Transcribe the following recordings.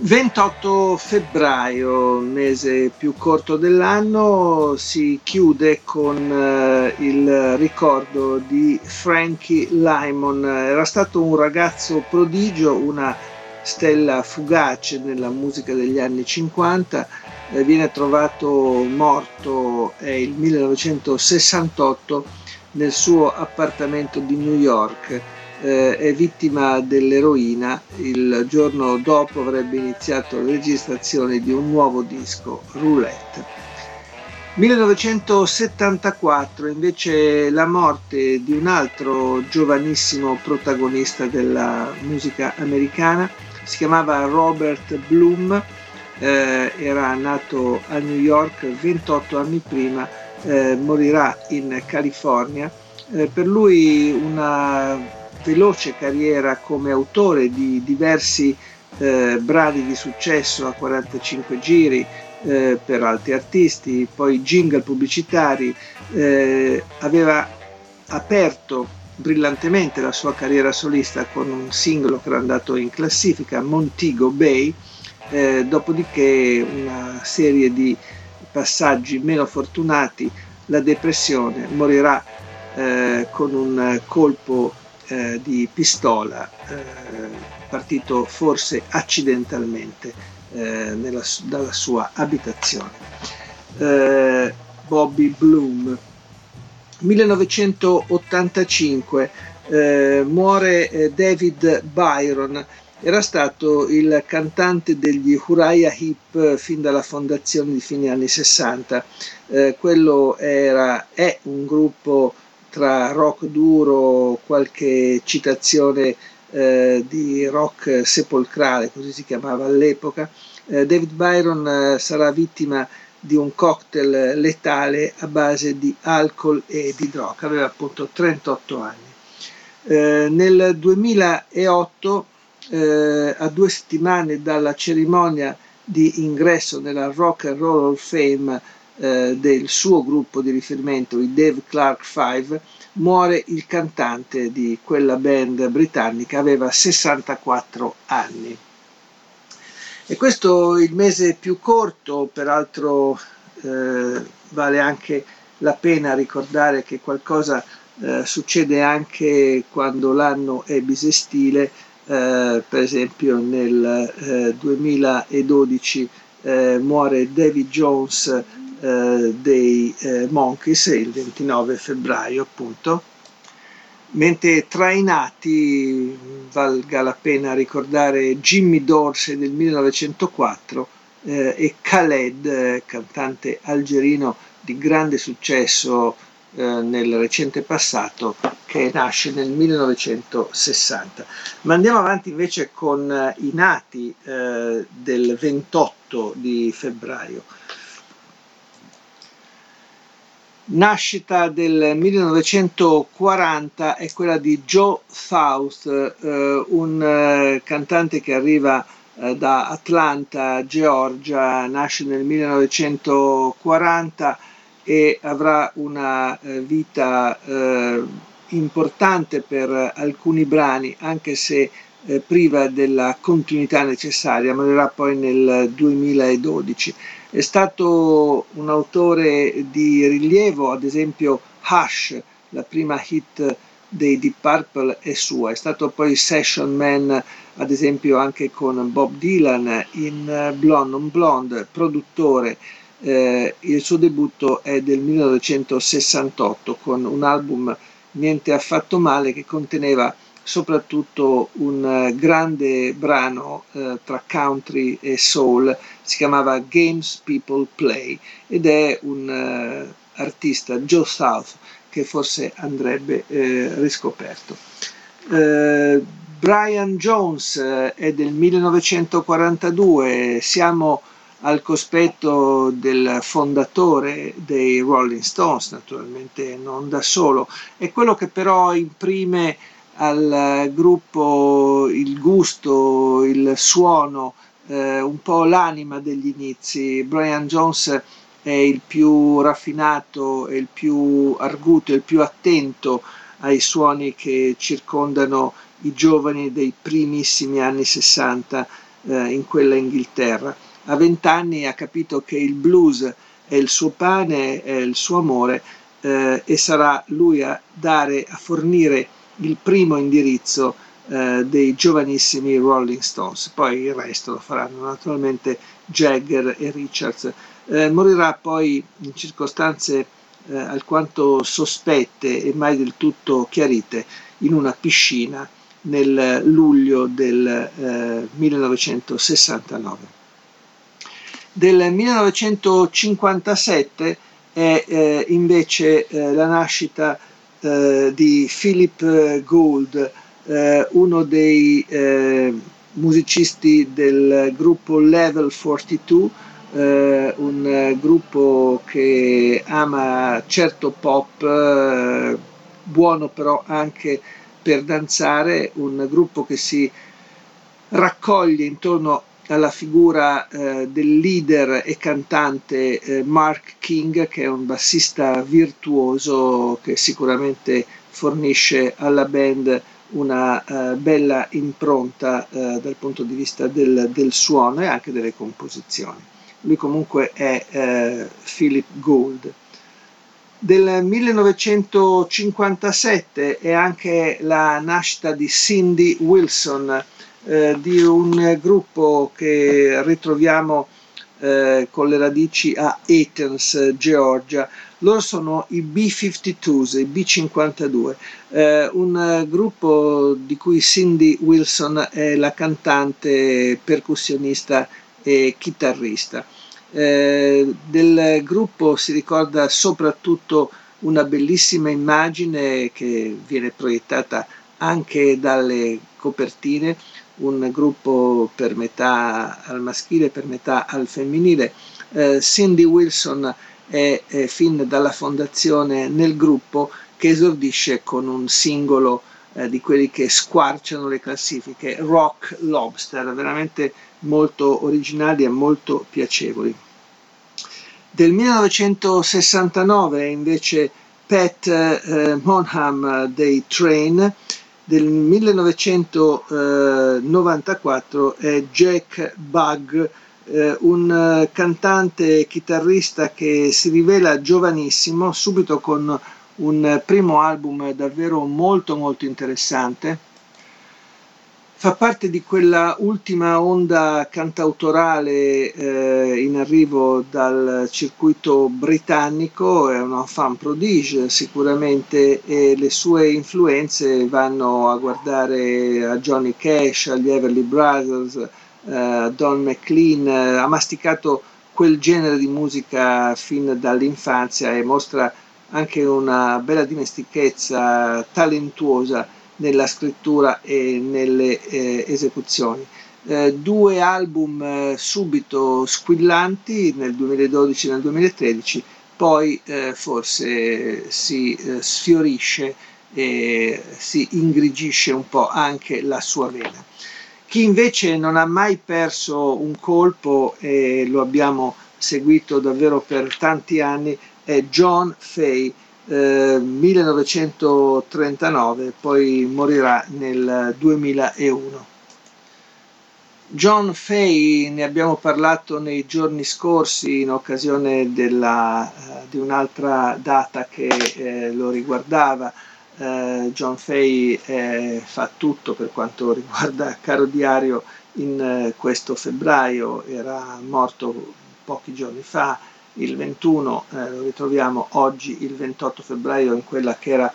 28 febbraio, mese più corto dell'anno, si chiude con eh, il ricordo di Frankie Lymon. Era stato un ragazzo prodigio, una stella fugace nella musica degli anni 50. Eh, viene trovato morto il 1968 nel suo appartamento di New York eh, è vittima dell'eroina. Il giorno dopo avrebbe iniziato la registrazione di un nuovo disco, Roulette. 1974 invece la morte di un altro giovanissimo protagonista della musica americana, si chiamava Robert Bloom, eh, era nato a New York 28 anni prima, eh, morirà in California. Eh, per lui una veloce carriera come autore di diversi eh, brani di successo a 45 giri eh, per altri artisti, poi jingle pubblicitari, eh, aveva aperto brillantemente la sua carriera solista con un singolo che era andato in classifica, Montego Bay, eh, dopodiché una serie di passaggi meno fortunati, la depressione, morirà eh, con un colpo eh, di pistola eh, partito forse accidentalmente eh, nella, dalla sua abitazione. Bobby Bloom. 1985 eh, muore David Byron, era stato il cantante degli Uriah Heep fin dalla fondazione di fine anni 60. Eh, quello era, è un gruppo tra rock duro, qualche citazione eh, di rock sepolcrale, così si chiamava all'epoca, eh, David Byron eh, sarà vittima di un cocktail letale a base di alcol e di droga, aveva appunto 38 anni. Eh, nel 2008, eh, a due settimane dalla cerimonia di ingresso nella Rock and Roll of Fame eh, del suo gruppo di riferimento, i Dave Clark 5, muore il cantante di quella band britannica, aveva 64 anni. E questo è il mese più corto, peraltro eh, vale anche la pena ricordare che qualcosa eh, succede anche quando l'anno è bisestile, eh, per esempio nel 2012 eh, eh, muore David Jones eh, dei eh, Monkeys il 29 febbraio appunto mentre tra i nati valga la pena ricordare Jimmy Dorsey del 1904 eh, e Khaled, cantante algerino di grande successo eh, nel recente passato, che nasce nel 1960. Ma andiamo avanti invece con eh, i nati eh, del 28 di febbraio. Nascita del 1940 è quella di Joe South, eh, un eh, cantante che arriva eh, da Atlanta, Georgia, nasce nel 1940 e avrà una eh, vita eh, importante per alcuni brani, anche se eh, priva della continuità necessaria, morirà poi nel 2012. È stato un autore di rilievo, ad esempio Hush, la prima hit dei Deep Purple è sua, è stato poi session man ad esempio anche con Bob Dylan in Blonde on Blonde, produttore. Eh, il suo debutto è del 1968 con un album niente affatto male che conteneva soprattutto un eh, grande brano eh, tra country e soul, si chiamava Games People Play ed è un eh, artista, Joe South, che forse andrebbe eh, riscoperto. Eh, Brian Jones eh, è del 1942, siamo al cospetto del fondatore dei Rolling Stones, naturalmente non da solo, è quello che però imprime al gruppo il gusto, il suono, eh, un po' l'anima degli inizi. Brian Jones è il più raffinato, è il più arguto, è il più attento ai suoni che circondano i giovani dei primissimi anni 60 eh, in quella Inghilterra. A vent'anni ha capito che il blues è il suo pane, è il suo amore eh, e sarà lui a dare, a fornire il primo indirizzo eh, dei giovanissimi Rolling Stones. Poi il resto lo faranno naturalmente Jagger e Richards. Eh, morirà poi in circostanze eh, alquanto sospette e mai del tutto chiarite in una piscina nel luglio del 1969. Del 1957 è eh, invece eh, la nascita eh, di Philip Gould, eh, uno dei eh, musicisti del gruppo Level 42, eh, un gruppo che ama certo pop, buono però anche per danzare, un gruppo che si raccoglie intorno alla figura eh, del leader e cantante eh, Mark King, che è un bassista virtuoso che sicuramente fornisce alla band una uh, bella impronta uh, dal punto di vista del, del, suono e anche delle composizioni. Lui comunque è uh, Philip Gould. Del 1957 è anche la nascita di Cindy Wilson, di un gruppo che ritroviamo con le radici a Athens, Georgia, loro sono i B-52s, i B-52, eh, un gruppo di cui Cindy Wilson è la cantante, percussionista e chitarrista. Eh, del gruppo si ricorda soprattutto una bellissima immagine che viene proiettata anche dalle copertine, un gruppo per metà al maschile, per metà al femminile. Eh, Cindy Wilson è, è fin dalla fondazione nel gruppo che esordisce con un singolo eh, di quelli che squarciano le classifiche, Rock Lobster, veramente molto originali e molto piacevoli. Del 1969 invece Pat eh, Monham dei Train, del 1994 è Jack Bug eh, un eh, cantante chitarrista che si rivela giovanissimo, subito con un primo album davvero molto molto interessante. Fa parte di quella ultima onda cantautorale eh, in arrivo dal circuito britannico, è un fan prodige sicuramente e le sue influenze vanno a guardare a Johnny Cash, agli Everly Brothers, uh, Don McLean, uh, ha masticato quel genere di musica fin dall'infanzia e mostra anche una bella dimestichezza talentuosa nella scrittura e nelle eh, esecuzioni. Eh, due album eh, subito squillanti nel 2012 e nel 2013, poi eh, forse si eh, sfiorisce e si ingrigisce un po' anche la sua vena. Chi invece non ha mai perso un colpo e lo abbiamo seguito davvero per tanti anni è John Fay, eh, 1939, poi morirà nel 2001. John Fay ne abbiamo parlato nei giorni scorsi in occasione della, uh, di un'altra data che eh, lo riguardava. Eh, John Fay eh, fa tutto per quanto riguarda Caro Diario in eh, questo febbraio, era morto pochi giorni fa, il 21, eh, lo ritroviamo oggi il 28 febbraio in quella che era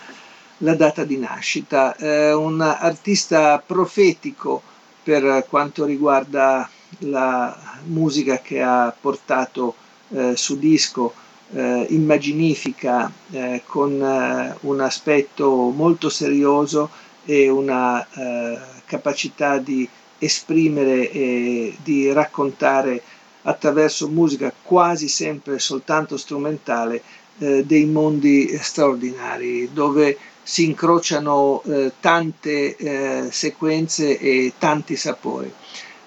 la data di nascita, eh, un artista profetico per quanto riguarda la musica che ha portato eh, su disco eh, immaginifica eh, con eh, un aspetto molto serioso e una eh, capacità di esprimere e di raccontare attraverso musica quasi sempre soltanto strumentale eh, dei mondi straordinari dove si incrociano eh, tante eh, sequenze e tanti sapori.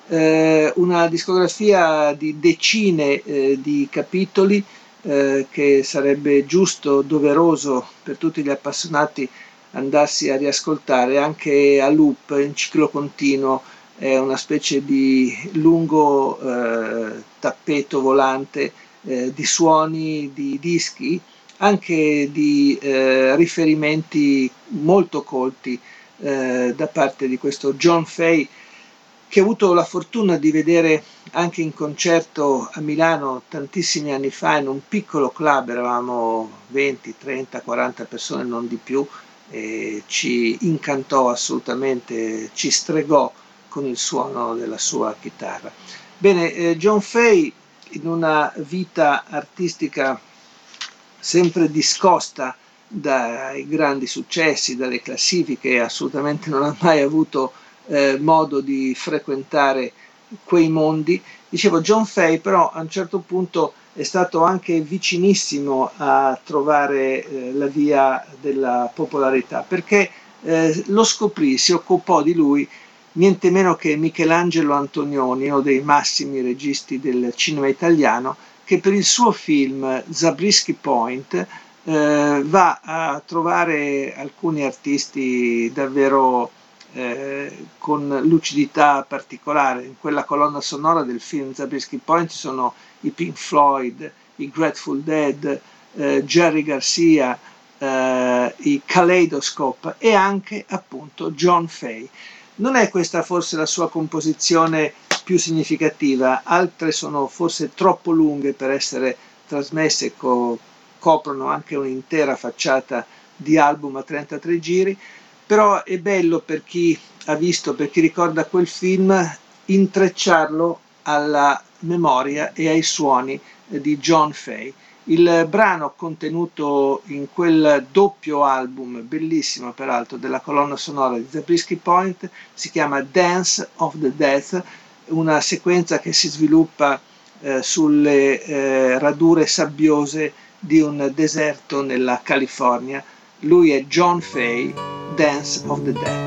Eh, una discografia di decine eh, di capitoli eh, che sarebbe giusto, doveroso per tutti gli appassionati andarsi a riascoltare anche a loop in ciclo continuo è una specie di lungo eh, tappeto volante eh, di suoni, di dischi, anche di eh, riferimenti molto colti eh, da parte di questo John Fay che ho avuto la fortuna di vedere anche in concerto a Milano tantissimi anni fa in un piccolo club, eravamo 20, 30, 40 persone, non di più, ci incantò assolutamente, ci stregò con il suono della sua chitarra. Bene, eh, John Fay in una vita artistica sempre discosta dai grandi successi, dalle classifiche, assolutamente non ha mai avuto eh, modo di frequentare quei mondi. Dicevo, John Fay però a un certo punto è stato anche vicinissimo a trovare eh, la via della popolarità perché eh, lo scoprì, si occupò di lui niente meno che Michelangelo Antonioni, uno dei massimi registi del cinema italiano, che per il suo film Zabriskie Point eh, va a trovare alcuni artisti davvero eh, con lucidità particolare. In quella colonna sonora del film Zabriskie Point ci sono i Pink Floyd, i Grateful Dead, eh, Jerry Garcia, eh, i Kaleidoscope e anche appunto John Fay. Non è questa forse la sua composizione più significativa, altre sono forse troppo lunghe per essere trasmesse, co- coprono anche un'intera facciata di album a 33 giri, però è bello per chi ha visto, per chi ricorda quel film, intrecciarlo alla memoria e ai suoni di John Fay. Il brano contenuto in quel doppio album, bellissimo peraltro, della colonna sonora di Zabriskie Point, si chiama Dance of the Death, una sequenza che si sviluppa eh, sulle eh, radure sabbiose di un deserto nella California. Lui è John Fay, Dance of the Death.